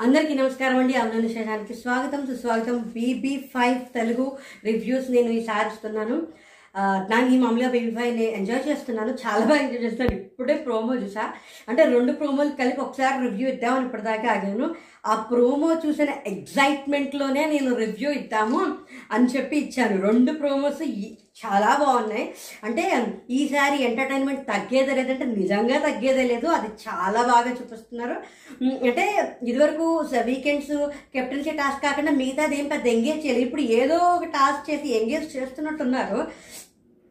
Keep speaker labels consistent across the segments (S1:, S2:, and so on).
S1: అందరికీ నమస్కారం అండి. అవునని శేషానికి స్వాగతం సుస్వాగతం. బీబీ ఫైవ్ తెలుగు రివ్యూస్ నేను ఈసారి ఇస్తున్నాను ఆ, నాకు ఈ మామూలుగా బేబీ ఫైవ్ నేను ఎంజాయ్ చేస్తున్నాను. చాలా బాగా ఎంజాయ్ చేస్తున్నాను. ఇప్పుడే ప్రోమో చూసా. అంటే రెండు ప్రోమోలు కలిపి ఒకసారి రివ్యూ ఇద్దామని ఇప్పటిదాకా ఆగాను. ఆ ప్రోమో చూసిన ఎగ్జైట్మెంట్లోనే నేను రివ్యూ ఇద్దాము అని చెప్పి ఇచ్చాను. రెండు ప్రోమోస్ చాలా బాగున్నాయి. అంటే ఈసారి ఎంటర్టైన్మెంట్ తగ్గేదే లేదంటే నిజంగా తగ్గేదే లేదు. అది చాలా బాగా చూపిస్తున్నారు. అంటే ఇదివరకు వీకెండ్స్ కెప్టెన్సీ టాస్క్ కాకుండా మిగతాది ఏం పెద్ద ఎంగేజ్ చేయలేదు. ఇప్పుడు ఏదో ఒక టాస్క్ చేసి ఎంగేజ్ చేస్తున్నట్టున్నారు.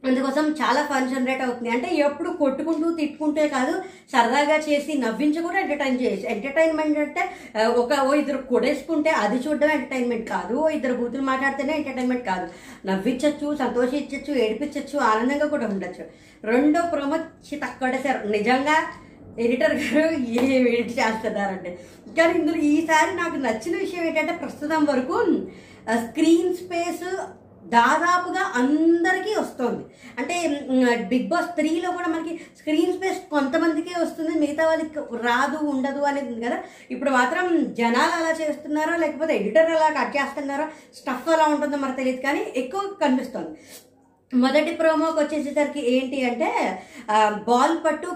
S1: అందుకోసం చాలా ఫన్ జనరేట్ అవుతుంది. అంటే ఎప్పుడు కొట్టుకుంటూ తిట్టుకుంటే కాదు సరదాగా చేసి నవ్వించి కూడా ఎంటర్టైన్ చేయొచ్చు. ఎంటర్టైన్మెంట్ అంటే ఒక ఓ ఇద్దరు కొడేసుకుంటే అది చూడడం ఎంటర్టైన్మెంట్ కాదు. ఓ ఇద్దరు బూతులు మాట్లాడితేనే ఎంటర్టైన్మెంట్ కాదు. నవ్వించచ్చు సంతోషించచ్చు ఏడిపించచ్చు ఆనందంగా కూడా ఉండొచ్చు. రెండో ప్రోమో తక్కువడేశారు. నిజంగా ఎడిటర్ గారు ఏ ఎడిట్ చేస్తున్నారంటే కానీ ఇందులో ఈసారి నాకు నచ్చిన విషయం ఏంటంటే ప్రస్తుతం వరకు స్క్రీన్ స్పేస్ దాదాపుగా అందరికీ వస్తుంది. అంటే బిగ్ బాస్ త్రీలో కూడా మనకి స్క్రీన్ స్పేస్ కొంతమందికే వస్తుంది. మిగతా వాళ్ళకి రాదు ఉండదు అనేది ఉంది కదా. ఇప్పుడు మాత్రం జనాలు అలా చేస్తున్నారో లేకపోతే ఎడిటర్ అలా కట్ చేస్తున్నారో స్టఫ్ అలా ఉంటుందో మరి తెలియదు. కానీ ఎక్కువ కనిపిస్తుంది. మొదటి ప్రోమోకి వచ్చేసేసరికి ఏంటి అంటే బాల్ పట్టు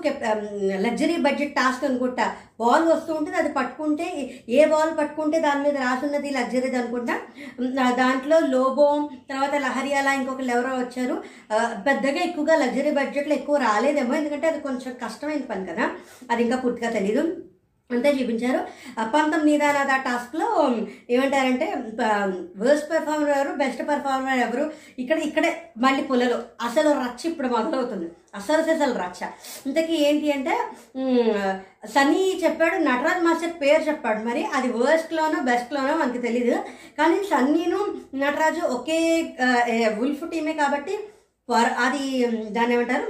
S1: లగ్జరీ బడ్జెట్ టాస్క్ అనుకుంటా. బాల్ వస్తూ ఉంటుంది అది పట్టుకుంటే ఏ బాల్ పట్టుకుంటే దాని మీద రాసున్నది లగ్జరీది అనుకుంటా. దాంట్లో లోబోమ్ తర్వాత లహరి అలా ఇంకొకరు ఎవరో వచ్చారు. పెద్దగా ఎక్కువగా లగ్జరీ బడ్జెట్లో ఎక్కువ రాలేదేమో ఎందుకంటే అది కొంచెం కష్టమైన పని కదా. అది ఇంకా పూర్తిగా తెలియదు అంతే చూపించారు. ఆ పంతం నిదానాద టాస్క్లో ఏమంటారంటే వర్స్ట్ పెర్ఫార్మర్ ఎవరు బెస్ట్ పెర్ఫార్మర్ ఎవరు ఇక్కడ ఇక్కడే మళ్ళీ పుల్లలు. అసలు రచ్చ ఇప్పుడు మొదలవుతుంది. అసలు అసలు రచ్చ. ఇంతకీ ఏంటి అంటే సన్నీ చెప్పాడు నటరాజ్ మాస్టర్ పేరు చెప్పాడు. మరి అది వర్స్ట్లోనో బెస్ట్లోనో మనకి తెలియదు కానీ సన్నీను నటరాజు ఒకే ఉల్ఫ్ టీమే కాబట్టి అది దాన్ని ఏమంటారు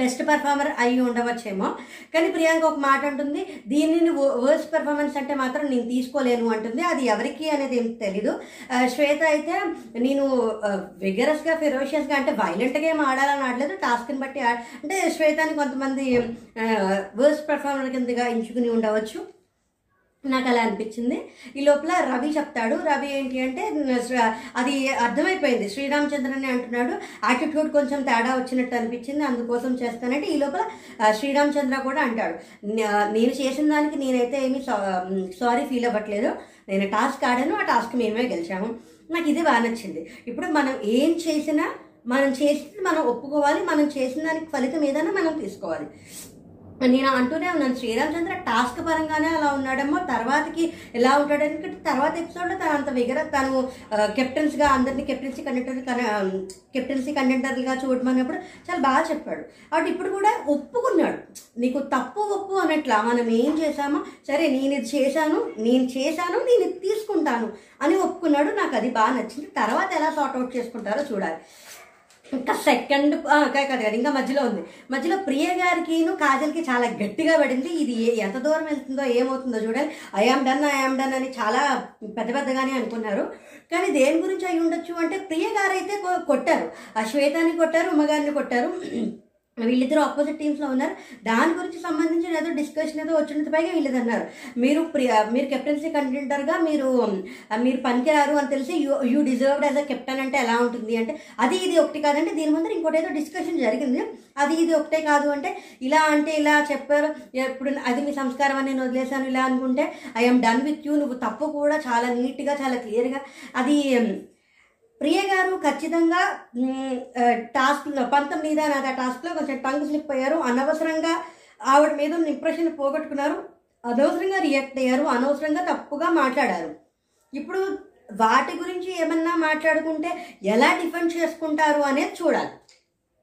S1: బెస్ట్ పర్ఫార్మర్ అయి ఉండవచ్చేమో. కానీ ప్రియాంక ఒక మాట అంటుంది దీనిని వర్స్ట్ పెర్ఫార్మెన్స్ అంటే మాత్రం నేను తీసుకోలేను అంటుంది. అది ఎవరికి అనేది ఏం తెలీదు. శ్వేత అయితే నేను విగరస్గా ఫెరోషియస్గా అంటే వైలెంట్గా ఏం ఆడాలని ఆడలేదు. టాస్క్ని బట్టి అంటే శ్వేతని కొంతమంది వర్స్ట్ పెర్ఫార్మర్ కిందగా ఎంచుకుని ఉండవచ్చు. నాకు అలా అనిపించింది. ఈ లోపల రవి చెప్తాడు. రవి ఏంటి అంటే అది అర్థమైపోయింది. శ్రీరామచంద్రని అంటున్నాడు. యాటిట్యూడ్ కొంచెం తేడా వచ్చినట్టు అనిపించింది. అందుకోసం చేస్తానంటే ఈ లోపల శ్రీరామచంద్ర కూడా అంటాడు. నేను చేసిన దానికి నేనైతే ఏమీ సారీ ఫీల్ అవ్వట్లేదు. నేను టాస్క్ ఆడాను. ఆ టాస్క్ మేమే గెలిచాము. నాకు ఇది బాగా నచ్చింది. ఇప్పుడు మనం ఏం చేసినా మనం చేసింది మనం ఒప్పుకోవాలి. మనం చేసిన దానికి ఫలితం ఏదైనా మనం తీసుకోవాలి. నేను అంటూనే ఉన్నాను శ్రీరామచంద్ర టాస్క్ పరంగానే అలా ఉన్నాడమ్మో. తర్వాతకి ఎలా ఉంటాడు ఎందుకంటే తర్వాత ఎపిసోడ్లో తను అంత విగర తను కెప్టెన్స్గా అందరినీ కెప్టెన్సీ కండక్టర్ కెప్టెన్సీ కండక్టర్గా చూడమన్నప్పుడు చాలా బాగా చెప్పాడు. అటు ఇప్పుడు కూడా ఒప్పుకున్నాడు. నీకు తప్పు ఒప్పు అనట్లా మనం ఏం చేశామో? సరే నేను ఇది చేశాను నేను చేశాను నేను ఇది తీసుకుంటాను అని ఒప్పుకున్నాడు. నాకు అది బాగా నచ్చింది. తర్వాత ఎలా సార్ట్ అవుట్ చేసుకుంటారో చూడాలి. ఇంకా సెకండ్ కాదు కదా ఇంకా మధ్యలో ఉంది. మధ్యలో ప్రియ గారికిను కాజల్కి చాలా గట్టిగా పడింది. ఇది ఎంత దూరం వెళ్తుందో ఏమవుతుందో చూడాలి. ఐఆమ్ డన్ ఐఆమ్ డన్ అని చాలా పెద్ద పెద్దగానే అనుకున్నారు. కానీ దేని గురించి అయి ఉండొచ్చు అంటే ప్రియ గారు అయితే కొట్టారు. ఆ శ్వేతాన్ని కొట్టారు ఉమ్మగారిని కొట్టారు. వీళ్ళిద్దరు ఆపోజిట్ టీమ్స్లో ఉన్నారు. దాని గురించి సంబంధించిన ఏదో డిస్కషన్ ఏదో వచ్చినది పైగా వీళ్ళది అన్నారు మీరు ప్రియ మీరు కెప్టెన్సీ కంటెంటర్గా మీరు మీరు పనికిరారు అని తెలిసి you you deserved as a captain అంటే ఎలా ఉంటుంది అంటే అది ఇది ఒకటి కాదంటే దీని ముందర ఇంకోటి ఏదో డిస్కషన్ జరిగింది. అది ఇది ఒకటే కాదు అంటే ఇలా అంటే ఇలా చెప్పారు. ఇప్పుడు అది మీ సంస్కారం అని నేను వదిలేశాను ఇలా అనుకుంటే ఐఎమ్ డన్ విత్ యూ నువ్వు తప్పు కూడా చాలా నీట్గా చాలా క్లియర్గా అది ప్రియ గారు ఖచ్చితంగా టాస్క్లో పంతం మీద పంతొమ్మిది నాది ఆ టాస్క్లో కొంచెం టంగ్ స్లిప్ అయ్యారు. అనవసరంగా ఆవిడ మీద ఉన్న ఇంప్రెషన్ పోగొట్టుకున్నారు. అనవసరంగా రియాక్ట్ అయ్యారు. అనవసరంగా తప్పుగా మాట్లాడారు. ఇప్పుడు వాటి గురించి ఏమన్నా మాట్లాడుకుంటే ఎలా డిఫెండ్ చేసుకుంటారు అనేది చూడాలి.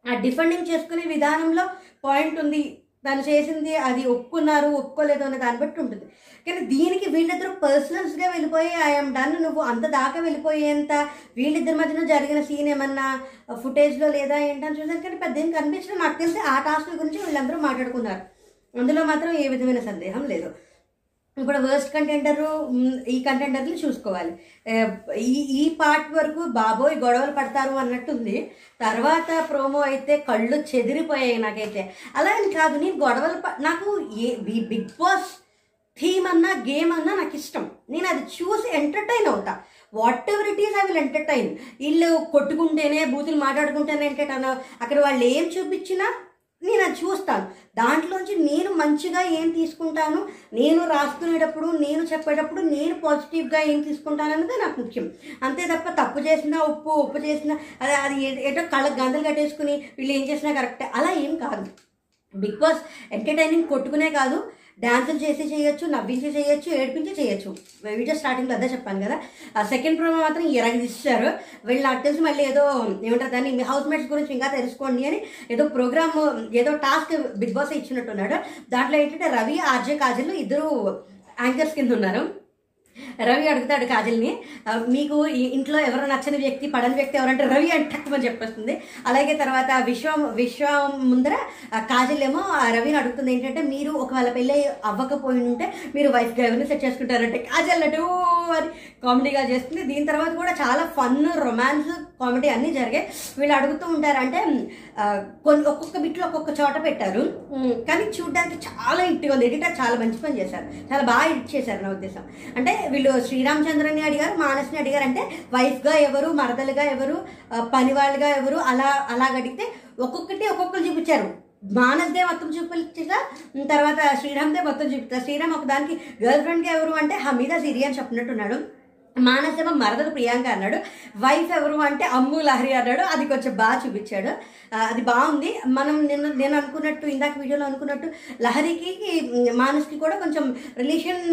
S1: ఆ డిఫెండింగ్ చేసుకునే విధానంలో పాయింట్ ఉంది. తను చేసింది అది ఒప్పుకున్నారు ఒప్పుకోలేదు అనే దాన్ని బట్టి ఉంటుంది. కానీ దీనికి వీళ్ళిద్దరు పర్సనల్స్గా వెళ్ళిపోయి ఐఎమ్ డన్ నువ్వు అంత దాకా వెళ్ళిపోయేంత వీళ్ళిద్దరి మధ్యన జరిగిన సీన్ ఏమన్నా ఫుటేజ్లో లేదా ఏంటని చూసాను. కానీ పెద్ద ఏం కనిపించడం నాకు తెలిసి ఆ టాస్క్ గురించి వీళ్ళందరూ మాట్లాడుకున్నారు. అందులో మాత్రం ఏ విధమైన సందేహం లేదు. ఇప్పుడు వర్స్ట్ కంటెండరు ఈ కంటెండర్ని చూసుకోవాలి. ఈ ఈ పార్ట్ వరకు బాబోయ్ గొడవలు పడతారు అన్నట్టుంది. తర్వాత ప్రోమో అయితే కళ్ళు చెదిరిపోయాయి నాకైతే. అలా అని కాదు నేను గొడవలు నాకు ఏ బిగ్ బాస్ థీమ్ అన్నా గేమ్ అన్నా నాకు ఇష్టం నేను అది చూసి ఎంటర్టైన్ అవుతా. Whatever it is I will entertain వీళ్ళు కొట్టుకుంటేనే బూతులు మాట్లాడుకుంటేనే ఎంటర్టైన్ అక్కడ వాళ్ళు ఏం చూపించినా నేను అది చూస్తాను. దాంట్లోంచి నేను మంచిగా ఏం తీసుకుంటాను నేను రాసుకునేటప్పుడు నేను చెప్పేటప్పుడు నేను పాజిటివ్గా ఏం తీసుకుంటాను అన్నది నాకు ముఖ్యం. అంతే తప్ప తప్పు చేసినా ఉప్పు ఉప్పు చేసినా అది అది ఏటో కళ్ళకు గందలు కట్టేసుకుని వీళ్ళు ఏం చేసినా కరెక్టే అలా ఏం కాదు. బిగ్ బాస్ ఎంటర్టైనింగ్ కొట్టుకునే కాదు. డ్యాన్సులు చేసి చేయొచ్చు నవ్వించి చేయొచ్చు ఏడిపించి చేయొచ్చు. వీడియో స్టార్టింగ్లో అదే చెప్పాను కదా. సెకండ్ ప్రోమో మాత్రం ఇరగ వీళ్ళు నాకు తెలిసి మళ్ళీ ఏదో ఏమంటారు దాన్ని మీ హౌస్ మేట్స్ గురించి ఇంకా తెలుసుకోండి అని ఏదో ప్రోగ్రామ్ ఏదో టాస్క్ బిగ్ బాస్ ఇచ్చినట్టున్నాడు. దాంట్లో ఏంటంటే రవి ఆర్జే కాజల్ ఇద్దరు యాంకర్స్ కింద ఉన్నారు. రవి అడుగుతాడు కాజల్ని. మీకు ఈ ఇంట్లో ఎవరు నచ్చని వ్యక్తి పడని వ్యక్తి ఎవరంటే రవి అంటే తక్కువని చెప్పేస్తుంది. అలాగే తర్వాత విశ్వం విశ్వం ముందర కాజల్ ఏమో ఆ రవిని అడుగుతుంది ఏంటంటే మీరు ఒకవేళ పెళ్ళి అవ్వకపోయి ఉంటే మీరు వైఫ్ ఎవరిని సెట్ చేసుకుంటారంటే కాజల్ అటు అని కామెడీగా చేస్తుంది. దీని తర్వాత కూడా చాలా ఫన్ రొమాన్స్ కామెడీ అన్నీ జరిగాయి వీళ్ళు అడుగుతూ ఉంటారు అంటే కొన్ని ఒక్కొక్క బిట్లో ఒక్కొక్క చోట పెట్టారు. కానీ చూడడానికి చాలా ఇంటిగా ఉంది. ఎడిటర్ చాలా మంచి పని చేశారు. చాలా బాగా ఎడిట్ చేశారు నా ఉద్దేశం. అంటే వీళ్ళు శ్రీరామచంద్రని అడిగారు మానస్ని అడిగారు అంటే వైఫ్గా ఎవరు మరదలుగా ఎవరు ఆ, పనివాళ్ళుగా ఎవరు అలా అలాగ అడిగితే ఒక్కొక్కటి ఒక్కొక్కరు చూపించారు. మానస్దే మొత్తం చూపించగా తర్వాత శ్రీరామ్దే మొత్తం చూపిస్తారు శ్రీరామ్ ఒక దానికి గర్ల్ ఫ్రెండ్గా ఎవరు అంటే హమీదా సిరి అని చెప్పినట్టున్నాడు. మానసమ మరదడు మరదలు ప్రియాంక అన్నాడు. వైఫ్ ఎవరు అంటే అమ్ము లహరి అన్నాడు. అది కొంచెం బాగా చూపించాడు. అది బాగుంది. మనం నేను నేను అనుకున్నట్టు ఇందాక వీడియోలో అనుకున్నట్టు లహరికి మానస్కి కూడా కొంచెం రిలేషన్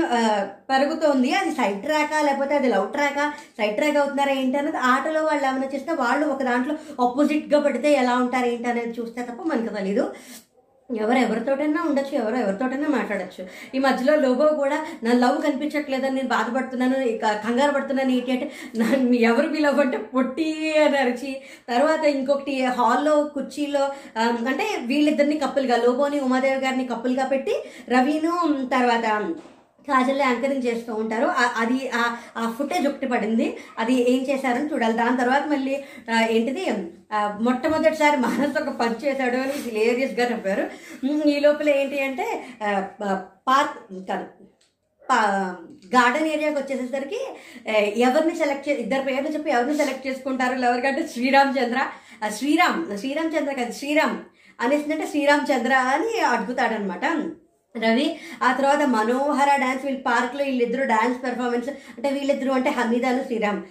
S1: పెరుగుతోంది. అది సైడ్ ట్రాకా లేకపోతే అది లవ్ ట్రాకా సైడ్ ట్రాక్ అవుతున్నారా ఏంటి అనేది ఆటలో వాళ్ళు ఏమైనా చేస్తే వాళ్ళు ఒక దాంట్లో ఆపోజిట్గా పడితే ఎలా ఉంటారు ఏంటి అనేది చూస్తే తప్ప మనకు తెలీదు. ఎవరు ఎవరితోటైనా ఉండొచ్చు ఎవరు ఎవరితోటైనా మాట్లాడచ్చు. ఈ మధ్యలో లోబో కూడా నా లవ్ కనిపించట్లేదని నేను బాధపడుతున్నాను ఇక కంగారు పడుతున్నాను ఏంటి అంటే నన్ను ఎవరు మీ లవ్ అంటే పొట్టి అని అరిచి తర్వాత ఇంకొకటి హాల్లో కుర్చీలో అంటే వీళ్ళిద్దరిని కప్పులుగా లోబోని ఉమాదేవి గారిని కప్పులుగా పెట్టి రవిను తర్వాత కాజల్ యాంకరింగ్ చేస్తూ ఉంటారు. అది ఆ- ఆ ఫుటేజ్ ఒకటి పడింది. అది ఏం చేశారని చూడాలి. దాని తర్వాత మళ్ళీ ఏంటిది? మొట్టమొదటిసారి మానస్ ఒక పంచ్ చేశాడు అని హిలేరియస్గా చెప్పారు ఈ లోపల ఏంటి అంటే ప- పార్క్ కాదు గార్డెన్ ఏరియాకి వచ్చేసేసరికి ఎవరిని సెలెక్ట్ చే ఇద్దరు పేర్లు చెప్పి ఎవరిని సెలెక్ట్ చేసుకుంటారు? ఎవరికంటే శ్రీరామ్ చంద్ర శ్రీరామ్ శ్రీరామ్ చంద్ర కాదు శ్రీరామ్ అనేసిందంటే శ్రీరామ్ చంద్ర అని అడుగుతాడనమాట రవి ఆ తర్వాత మనోహర డాన్స్ వీళ్ళ పార్క్లో వీళ్ళిద్దరు డాన్స్ పెర్ఫార్మెన్స్ అంటే వీళ్ళిద్దరు అంటే హమీదాను శ్రీరామ్.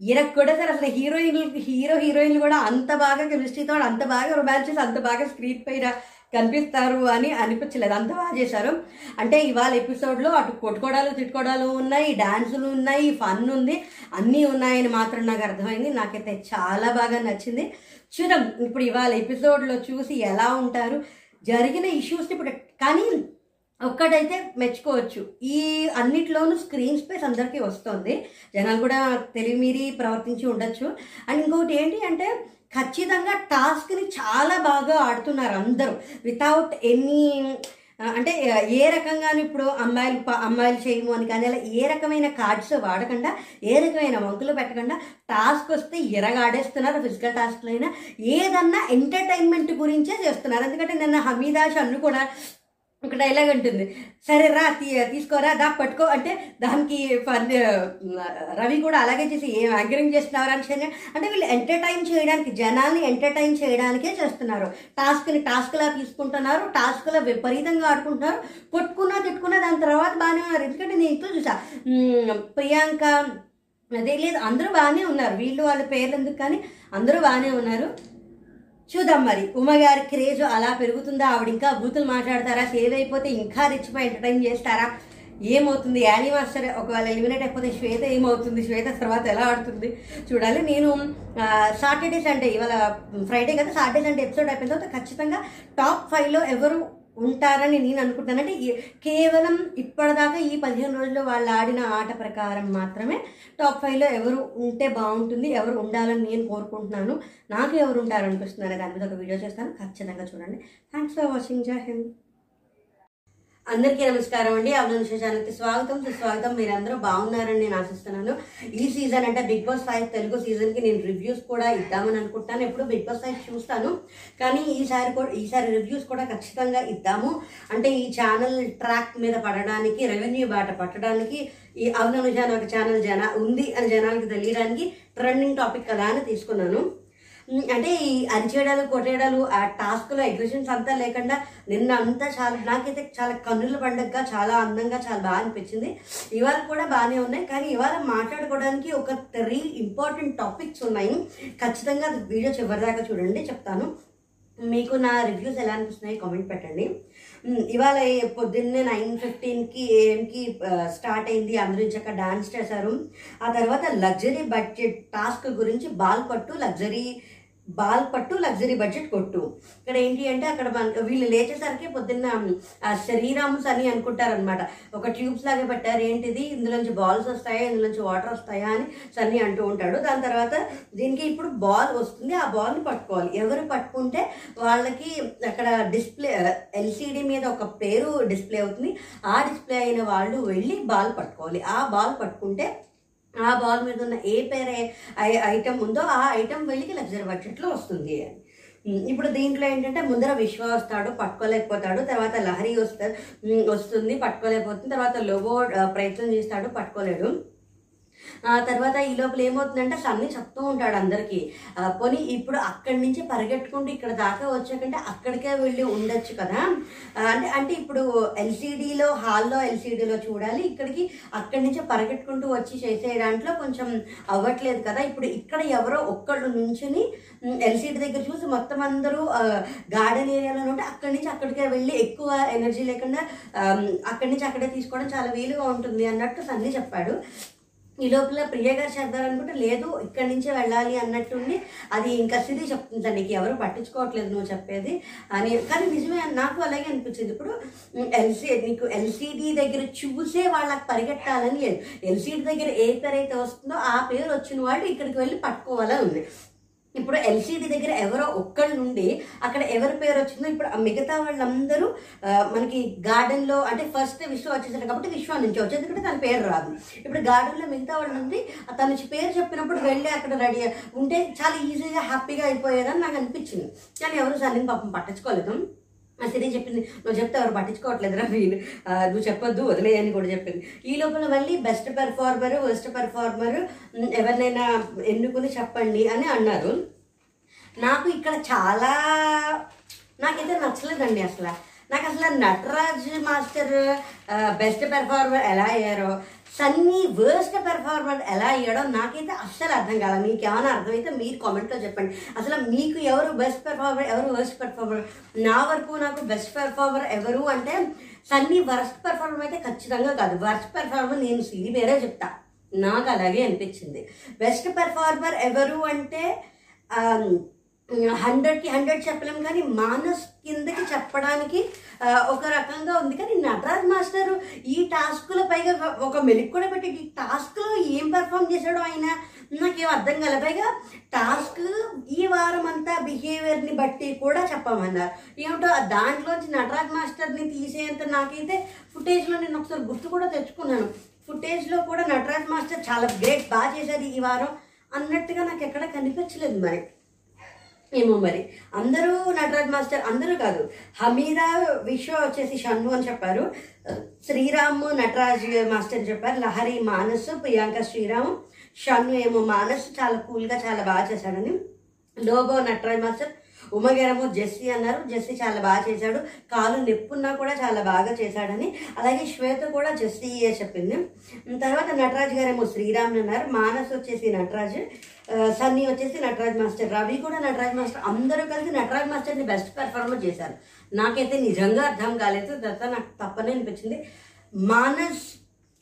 S1: ఈయనకు కూడా సార్ అసలు హీరోయిన్లు హీరో హీరోయిన్లు కూడా అంత బాగా కెమిస్ట్రీతో అంత బాగా రొమాన్స్ చేసి అంత బాగా స్క్రీన్ పైన కనిపిస్తారు అని అనిపించలేదు. అంత బాగా చేశారు. అంటే ఇవాళ ఎపిసోడ్లో అటు కొట్టుకోవడాలు తిట్టుకోవడాలు ఉన్నాయి డాన్సులు ఉన్నాయి ఫన్ ఉంది అన్నీ ఉన్నాయని మాత్రం నాకు అర్థమైంది. నాకైతే చాలా బాగా నచ్చింది. చూద్దాం. ఇప్పుడు ఇవాళ ఎపిసోడ్లో చూసి ఎలా ఉంటారు? జరిగిన ఇష్యూస్ని ఇప్పుడు కానీ ఒక్కటైతే మెచ్చుకోవచ్చు. ఈ అన్నిట్లోనూ స్క్రీన్ స్పేస్ అందరికీ వస్తుంది. జనాలు కూడా తెలివిమీరి ప్రవర్తించి ఉండొచ్చు. అండ్ ఇంకొకటి ఏంటి అంటే ఖచ్చితంగా టాస్క్ని చాలా బాగా ఆడుతున్నారు అందరూ. వితౌట్ ఎనీ అంటే ఏ రకంగానూ ఇప్పుడు అమ్మాయిలు అమ్మాయిలు చేయము అని కానీ అలా ఏ రకమైన కార్డ్స్ వాడకుండా ఏ రకమైన వంకులు పెట్టకుండా టాస్క్ వస్తే ఎరగాడేస్తున్నారు ఫిజికల్ టాస్క్లు అయినా ఏదన్నా ఎంటర్టైన్మెంట్ గురించే చేస్తున్నారు. ఎందుకంటే నిన్న హమీదా షన్ను కూడా ఒక డైలాగ్ ఉంటుంది. సరే రా తీ తీసుకోరా దా పట్టుకో అంటే దానికి రవి కూడా అలాగే చేసి ఏం యాంకరింగ్ చేస్తున్నారు అని అంటే వీళ్ళు ఎంటర్టైన్ చేయడానికి జనాల్ని ఎంటర్టైన్ చేయడానికే చేస్తున్నారు. టాస్క్ని టాస్క్లా తీసుకుంటున్నారు టాస్క్లా విపరీతంగా ఆడుకుంటున్నారు. కొట్టుకున్నా తిట్టుకున్నా దాని తర్వాత బాగానే ఉన్నారు. ఎందుకంటే నేను ఇంట్లో చూసా ప్రియాంక అదే లేదు అందరూ బాగానే ఉన్నారు. వీళ్ళు వాళ్ళ పేర్లు ఎందుకు కానీ అందరూ బాగానే ఉన్నారు. చూద్దాం మరి. ఉమ్మగారి క్రేజ్ అలా పెరుగుతుందా? ఆవిడ ఇంకా బూతులు మాట్లాడతారా? సేవ్ అయిపోతే ఇంకా రెచ్చిపోయి ఎంటర్టైన్ చేస్తారా? ఏమవుతుంది? యానీ మాస్టర్ ఒకవేళ ఎలిమినేట్ అయిపోతే శ్వేత ఏమవుతుంది? శ్వేత తర్వాత ఎలా ఆడుతుంది? చూడాలి. నేను సాటర్డే సండే ఇవాళ ఫ్రైడే కదా. సాటర్డే సండే ఎపిసోడ్ అయిపోయిన తర్వాత ఖచ్చితంగా టాప్ ఫైవ్లో ఎవరు ఉంటారని నేను అనుకుంటాను. అంటే కేవలం ఇప్పటిదాకా ఈ పదిహేను రోజుల్లో వాళ్ళు ఆడిన ఆట ప్రకారం మాత్రమే టాప్ ఫైవ్లో ఎవరు ఉంటే బాగుంటుంది ఎవరు ఉండాలని నేను కోరుకుంటున్నాను. నాకు ఎవరు ఉంటారనిపిస్తుంది అనే దాని మీద ఒక వీడియో చేస్తాను. ఖచ్చితంగా చూడండి. థ్యాంక్స్ ఫర్ వాచింగ్ జై హింద్ అందరికీ నమస్కారం అండి. అవును ఛానల్కి స్వాగతం. సుస్వాగతం. మీరందరూ బాగున్నారని నేను ఆశిస్తున్నాను. ఈ సీజన్ అంటే బిగ్ బాస్ ఫైవ్ తెలుగు సీజన్కి నేను రివ్యూస్ కూడా ఇద్దామని అనుకుంటాను. ఎప్పుడు బిగ్ బాస్ ఫైవ్ చూస్తాను. కానీ ఈసారి కూడా ఈసారి రివ్యూస్ కూడా ఖచ్చితంగా ఇద్దాము. అంటే ఈ ఛానల్ ట్రాక్ మీద పడడానికి రెవెన్యూ బాట పట్టడానికి ఈ అవుననుజ అనే ఒక ఛానల్ జన ఉంది అని జనాలకి తెలియడానికి ట్రెండింగ్ టాపిక్ కదా అని తీసుకున్నాను. అంటే ఈ అరిచేయడాలు కొట్టేయడాలు ఆ టాస్క్లో ఎగ్జిబిషన్స్ అంతా లేకుండా నిన్న అంతా చాలా నాకైతే చాలా కన్నుల పండుగగా చాలా అందంగా చాలా బాగా అనిపించింది. ఇవాళ కూడా బాగానే ఉన్నాయి. కానీ ఇవాళ మాట్లాడుకోవడానికి ఒక త్రీ ఇంపార్టెంట్ టాపిక్స్ ఉన్నాయి. ఖచ్చితంగా అది వీడియో చివరిదాకా చూడండి చెప్తాను. మీకు నా రివ్యూస్ ఎలా అనిపిస్తున్నాయి కామెంట్ పెట్టండి. ఇవాళ పొద్దున్నే నైన్ ఫిఫ్టీన్కి ఏఎంకి స్టార్ట్ అయింది. అందరూ డాన్స్ చేశారు. ఆ తర్వాత లగ్జరీ బడ్జెట్ టాస్క్ గురించి బాల్ పట్టు లగ్జరీ బాల్ పట్టు లగ్జరీ బడ్జెట్ కొట్టు. ఇక్కడ ఏంటి అంటే అక్కడ మన వీళ్ళు లేచేసరికి పొద్దున్న శరీరామ్స్ శ్రీరామ్స్ అని అనుకుంటారనమాట ఒక ట్యూబ్స్ లాగా పెట్టారు. ఏంటిది? ఇందులోంచి బాల్స్ వస్తాయా? ఇందులోంచి వాటర్ వస్తాయా అని సన్నీ అంటూ ఉంటాడు. దాని తర్వాత దీనికి ఇప్పుడు బాల్ వస్తుంది. ఆ బాల్ని పట్టుకోవాలి. ఎవరు పట్టుకుంటే వాళ్ళకి అక్కడ డిస్ప్లే ఎల్సిడి మీద ఒక పేరు డిస్ప్లే అవుతుంది. ఆ డిస్ప్లే అయిన వాళ్ళు వెళ్ళి బాల్ పట్టుకోవాలి. ఆ బాల్ పట్టుకుంటే ఆ బాల్ మీద ఉన్న ఏ పేరు ఐటమ్ ఉందో ఆ ఐటమ్ వెళ్ళి లగ్జరీ బడ్జెట్లో వస్తుంది అని. ఇప్పుడు దీంట్లో ఏంటంటే ముందర విశ్వ వస్తాడు పట్టుకోలేకపోతాడు తర్వాత లహరి వస్తాడు వస్తుంది పట్టుకోలేకపోతుంది తర్వాత లోబో ప్రయత్నం చేస్తాడు పట్టుకోలేడు. తర్వాత ఈ లోపల ఏమవుతుందంటే సన్నీ చెప్తూ ఉంటాడు అందరికీ. పోనీ ఇప్పుడు అక్కడి నుంచి పరిగెట్టుకుంటూ ఇక్కడ దాకా వచ్చాకంటే అక్కడికే వెళ్ళి ఉండొచ్చు కదా? అంటే అంటే ఇప్పుడు ఎల్సీడీలో హాల్లో ఎల్సీడీలో చూడాలి. ఇక్కడికి అక్కడి నుంచి పరిగెట్టుకుంటూ వచ్చి చేసే దాంట్లో కొంచెం అవ్వట్లేదు కదా? ఇప్పుడు ఇక్కడ ఎవరో ఒక్కళ్ళు నుంచుని ఎల్సీడీ దగ్గర చూసి మొత్తం అందరూ గార్డెన్ ఏరియాలో ఉంటే అక్కడి నుంచి అక్కడికే వెళ్ళి ఎక్కువ ఎనర్జీ లేకుండా అక్కడి నుంచి అక్కడే తీసుకోవడం చాలా వీలుగా ఉంటుంది అన్నట్టు సన్నీ చెప్పాడు. ఈ లోపల ప్రియ గారు చెప్పారనుకుంటే లేదు ఇక్కడి నుంచే వెళ్ళాలి అన్నట్టుండి అది ఇంకా సిరి చెప్తుంది నీకు ఎవరు పట్టించుకోవట్లేదు నువ్వు చెప్పేది అని. కానీ నిజమే నాకు అలాగే అనిపించింది. ఇప్పుడు ఎల్సీ నీకు ఎల్సీడీ దగ్గర చూసే వాళ్ళకి పరిగెట్టాలని లేదు. ఎల్సీడీ దగ్గర ఏ పేరు అయితే వస్తుందో ఆ పేరు వచ్చిన వాళ్ళు ఇక్కడికి వెళ్ళి పట్టుకోవాలని ఉంది. ఇప్పుడు ఎల్సీడీ దగ్గర ఎవరో ఒక్కళ్ళు నుండి అక్కడ ఎవరి పేరు వచ్చిందో ఇప్పుడు ఆ మిగతా వాళ్ళందరూ మనకి గార్డెన్లో అంటే ఫస్ట్ విశ్వ వచ్చేసాడు కాబట్టి విశ్వ నుంచి వచ్చేది ఎందుకంటే తన పేరు రాదు. ఇప్పుడు గార్డెన్లో మిగతా వాళ్ళు నుండి తన నుంచి పేరు చెప్పినప్పుడు వెళ్ళి అక్కడ రెడీ ఉంటే చాలా ఈజీగా హ్యాపీగా అయిపోయేదని నాకు అనిపించింది. కానీ ఎవరు సన్నీ పాపం పట్టించుకోలేదు. ఆ సిరి చెప్పింది నువ్వు చెప్తే ఎవరు పట్టించుకోవట్లేదురా మీరు నువ్వు చెప్పొద్దు వదిలేయని కూడా చెప్పింది. ఈ లోపల మళ్ళీ బెస్ట్ పెర్ఫార్మర్ వర్స్ట్ పెర్ఫార్మర్ ఎవరినైనా ఎన్నుకుని చెప్పండి అని అన్నారు. నాకు ఇక్కడ చాలా నాకైతే నచ్చలేదండి అసలు. నాకు అసలు నటరాజ్ మాస్టర్ బెస్ట్ పెర్ఫార్మర్ ఎలా అయ్యారో సన్నీ వర్స్ట్ పెర్ఫార్మర్ ఎలా అయ్యాడో నాకైతే అస్సలు అర్థం కాదు మీకు ఏమైనా అర్థమైతే మీరు కామెంట్లో చెప్పండి. అసలు మీకు ఎవరు బెస్ట్ పెర్ఫార్మర్ ఎవరు వర్స్ట్ పెర్ఫార్మర్ నా వరకు నాకు బెస్ట్ పెర్ఫార్మర్ ఎవరు అంటే సన్నీ వర్స్ట్ పెర్ఫార్మర్ అయితే ఖచ్చితంగా కాదు. వర్స్ట్ పెర్ఫార్మర్ నేను సిరి వేరే చెప్తా. నాకు అలాగే అనిపించింది. బెస్ట్ పెర్ఫార్మర్ ఎవరు అంటే హండ్రెడ్కి హండ్రెడ్ చెప్పలేం కానీ మానస్ కిందకి చెప్పడానికి ఒక రకంగా ఉంది. కానీ నటరాజ్ మాస్టర్ ఈ టాస్క్లో పైగా ఒక మెలిక్ కూడా పెట్టి ఈ టాస్క్లో ఏం పెర్ఫామ్ చేశాడో ఆయన నాకేం అర్థం కాలే. పైగా టాస్క్ ఈ వారం అంతా బిహేవియర్ని బట్టి కూడా చెప్పమన్నారు. ఏమిటో దాంట్లోంచి నటరాజ్ మాస్టర్ని తీసేంత నాకైతే ఫుటేజ్లో నేను ఒకసారి గుర్తు కూడా తెచ్చుకున్నాను. ఫుటేజ్లో కూడా నటరాజ్ మాస్టర్ చాలా గ్రేట్ బాగా చేశారు ఈ వారం అన్నట్టుగా నాకు ఎక్కడ కనిపించలేదు మరి. ఏమో మరి. అందరూ నటరాజ్ మాస్టర్ అందరూ కాదు. హమీదా విశ్వ వచ్చేసి షన్ను అని చెప్పారు. శ్రీరాము నటరాజ్ మాస్టర్ అని చెప్పారు. లహరి మానస్ ప్రియాంక శ్రీరామ్. షన్ను ఏమో మానస్ చాలా కూల్గా చాలా బాగా చేశాడని లోబో నటరాజ్ మాస్టర్. ఉమగేరము జెస్సీ అన్నారు. జెస్సీ చాలా బాగా చేశాడు. కాలు నెప్పున్నా కూడా చాలా బాగా చేశాడని. అలాగే శ్వేత కూడా జెస్సీ చెప్పింది. తర్వాత నటరాజ్ గారేమో శ్రీరామ్ అన్నారు. మానస్ వచ్చేసి నటరాజ్. సన్నీ వచ్చేసి నటరాజ్ మాస్టర్. రవి కూడా నటరాజ్ మాస్టర్. అందరూ కలిసి నటరాజ్ మాస్టర్ని బెస్ట్ పెర్ఫార్మెన్స్ చేశారు. నాకైతే నిజంగా అర్థం కాలేదు. తర్వాత నాకు తప్పనే అనిపించింది. మానస్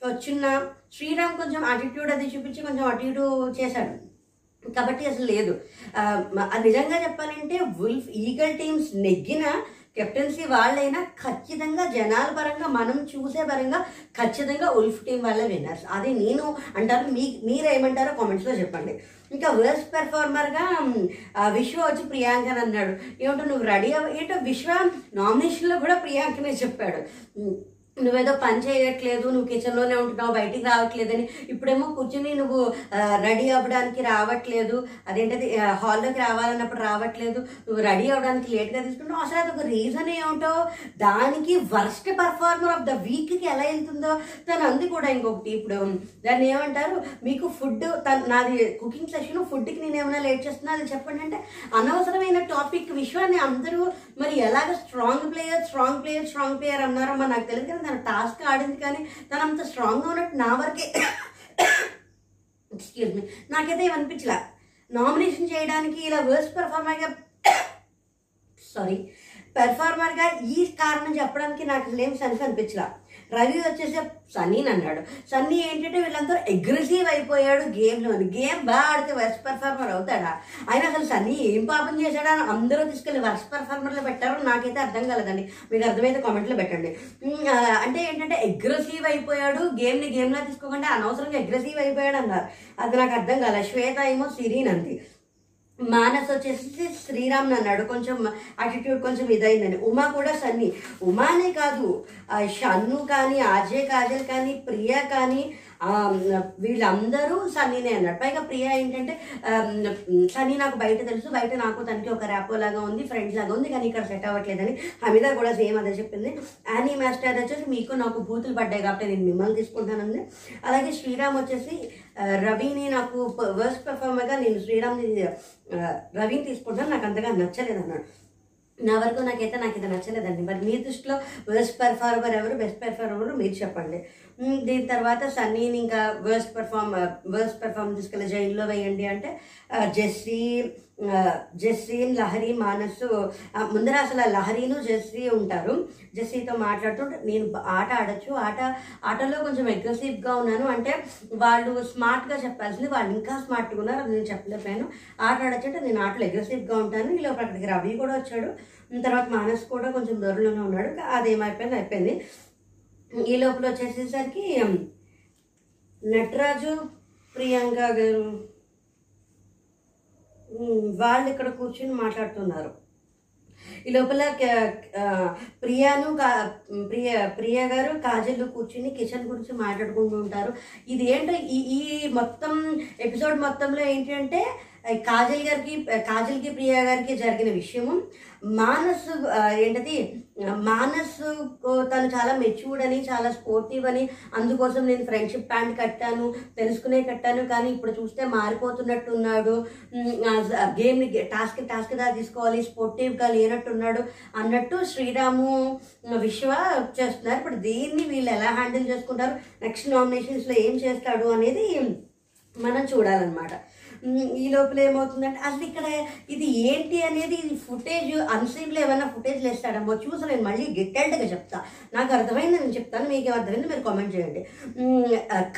S1: వచ్చిన శ్రీరామ్ కొంచెం అటిట్యూడ్ అది చూపించి కొంచెం అటు ఇటు చేశాడు. కాబట్టి అసలు లేదు. నిజంగా చెప్పాలంటే వుల్ఫ్ ఈగల్ టీమ్స్ నెగ్గిన కెప్టెన్సీ వాళ్ళైనా ఖచ్చితంగా జనాల పరంగా మనం చూసే పరంగా ఖచ్చితంగా ఉల్ఫ్ టీం వాళ్ళే విన్నర్స్. అది నేను అంటారు మీ మీరేమంటారో కామెంట్స్లో చెప్పండి. ఇంకా వర్స్ట్ పెర్ఫార్మర్గా విశ్వ వచ్చి ప్రియాంకన్ అన్నాడు. ఏమంటో నువ్వు రెడీ అవ్వ ఏంటో విశ్వ నామినేషన్లో కూడా ప్రియాంకనే చెప్పాడు. నువ్వేదో పని చేయట్లేదు నువ్వు కిచెన్లోనే ఉంటున్నావు బయటికి రావట్లేదని. ఇప్పుడేమో కూర్చుని నువ్వు రెడీ అవ్వడానికి రావట్లేదు. అదేంటది హాల్లోకి రావాలన్నప్పుడు రావట్లేదు. నువ్వు రెడీ అవ్వడానికి లేట్గా తీసుకుంటావు అసలు అది ఒక రీజన్ ఏమిటో? దానికి వర్స్ట్ పర్ఫార్మర్ ఆఫ్ ద వీక్కి ఎలా వెళ్తుందో? తను అంది కూడా ఇంకొకటి ఇప్పుడు. దాన్ని ఏమంటారు? మీకు ఫుడ్ తను నాది కుకింగ్ సెషన్ ఫుడ్కి నేను ఏమైనా లేట్ చేస్తున్నా అది చెప్పండి అంటే అనవసరమైన టాపిక్ విషయాన్ని అందరూ మరి ఎలాగ strong player strong player strong player అన్నారో మరి నాకు తెలియదు కానీ తన టాస్క్ ఆడింది కానీ తను అంత స్ట్రాంగ్గా ఉన్నట్టు నా వరకే ఎక్స్క్యూజ్ మీ నాకైతే ఏమనిపించలే నామినేషన్ చేయడానికి ఇలా వర్స్ట్ పెర్ఫార్మర్గా సారీ పెర్ఫార్మర్గా ఈ కారణం చెప్పడానికి నాకు అసలు ఏం సెన్స్ అనిపించలే. రవి వచ్చేసి సన్నీని అన్నాడు. సన్నీ ఏంటంటే వీళ్ళందరూ అగ్రెసివ్ అయిపోయాడు గేమ్లోని గేమ్ బాగా ఆడితే వర్స్ట్ పెర్ఫార్మర్ అవుతాడా? ఆయన అసలు సన్నీ ఏం పాపం చేశాడా? అందరూ తీసుకెళ్ళి వర్స్ట్ పెర్ఫార్మర్లో పెట్టారో నాకైతే అర్థం కలదండి. మీకు అర్థమైతే కామెంట్లో పెట్టండి. అంటే ఏంటంటే అగ్రెసివ్ అయిపోయాడు గేమ్ని గేమ్లా తీసుకోకుండా అనవసరంగా అగ్రెసివ్ అయిపోయాడు అన్నారు. అది నాకు అర్థం కాలే. శ్వేత ఏమో సిరీన్ అంది. మానస్ వచ్చేసి శ్రీరామ్ అన్నాడు కొంచెం అటిట్యూడ్ కొంచెం ఇదైందని. ఉమా కూడా సన్ని. ఉమానే కాదు షన్ను కానీ అజయ్ కాజల్ కానీ ప్రియా కానీ వీళ్ళందరూ సన్నీనే అన్నాడు పైగా ప్రియ ఏంటంటే సన్నీ నాకు బయట తెలుసు బయట నాకు తనకి ఒక ర్యాపో లాగా ఉంది ఫ్రెండ్స్ లాగా ఉంది కానీ ఇక్కడ సెట్ అవ్వట్లేదని హమీద కూడా సేమ్ అదే చెప్పింది. యానీ మాస్టర్ వచ్చేసి మీకు నాకు బూతులు పడ్డాయి కాబట్టి నేను మిమ్మల్ని తీసుకుంటానంది. అలాగే శ్రీరామ్ వచ్చేసి రవిని నాకు వర్స్ట్ పెర్ఫార్మర్గా నేను శ్రీరామ్ని రవిని తీసుకుంటాను నాకు అంతగా నచ్చలేదు అన్నాడు. నా వరకు నాకైతే నాకు ఇది నచ్చలేదండి. మరి మీ దృష్టిలో వర్స్ట్ పెర్ఫార్మర్ ఎవరు బెస్ట్ పెర్ఫార్మర్ మీరు చెప్పండి. దీని తర్వాత సన్నీని ఇంకా వర్స్ట్ పెర్ఫార్మ్ వర్స్ట్ పెర్ఫార్మ్ తీసుకెళ్ళి జైల్లో వేయండి అంటే జెస్సీ జెస్సీన్ జెస్సీ లహరి మానసు ముందర అసలు లహరీను జెస్సీ ఉంటారు. జెస్సీతో మాట్లాడుతూ నేను ఆట ఆడచ్చు. ఆట ఆటలో కొంచెం అగ్రెసివ్గా ఉన్నాను అంటే వాళ్ళు స్మార్ట్గా చెప్పాల్సింది వాళ్ళు ఇంకా స్మార్ట్గా ఉన్నారు నేను చెప్పలేకపోయాను. ఆట ఆడచ్చు అంటే నేను ఆటలో అగ్రెసివ్గా ఉంటాను. ఈ లోపల అక్కడికి రవి కూడా వచ్చాడు. తర్వాత మానస్ కూడా కొంచెం దూరంలోనే ఉన్నాడు. అదేమైపోయింది అయిపోయింది. ఈ లోపల వచ్చేసేసరికి నటరాజు ప్రియాంక గారు వాళ్ళు ఇక్కడ కూర్చుని మాట్లాడుతున్నారు. ఈ లోపల ప్రియాను కా- ప్రియ ప్రియ గారు కాజల్ కూర్చుని కిచెన్ గురించి మాట్లాడుకుంటూ ఉంటారు. ఇది ఏంటో ఈ ఈ మొత్తం ఎపిసోడ్ మొత్తంలో ఏంటంటే కాజల్ గారికి కాజల్కి ప్రియా గారికి జరిగిన విషయము. మానస్ ఏంటది? మానస్ తను చాలా మెచ్యూర్డ్ అని చాలా స్పోర్టివ్ అని. అందుకోసం నేను ఫ్రెండ్షిప్ ప్యాంట్ కట్టాను తెలుసుకునే కట్టాను. కానీ ఇప్పుడు చూస్తే మారిపోతున్నట్టున్నాడు. గేమ్ని టాస్క్ టాస్క్గా తీసుకోవాలి స్పోర్టివ్గా లేనట్టున్నాడు అన్నట్టు శ్రీరాము విశ్వ చేస్తున్నారు. ఇప్పుడు దీన్ని వీళ్ళు ఎలా హ్యాండిల్ చేసుకుంటారు? నెక్స్ట్ నామినేషన్స్లో ఏం చేస్తాడు అనేది మనం చూడాలన్నమాట. ఈ లోపల ఏమవుతుందంటే అసలు ఇక్కడ ఇది ఏంటి అనేది ఇది ఫుటేజ్ అన్సీన్లో ఏమైనా ఫుటేజ్లు వేస్తాడమ్మో చూసి నేను మళ్ళీ డీటెయిల్డ్గా చెప్తా. నాకు అర్థమైంది నేను చెప్తాను మీకు అర్థమైంది మీరు కామెంట్ చేయండి.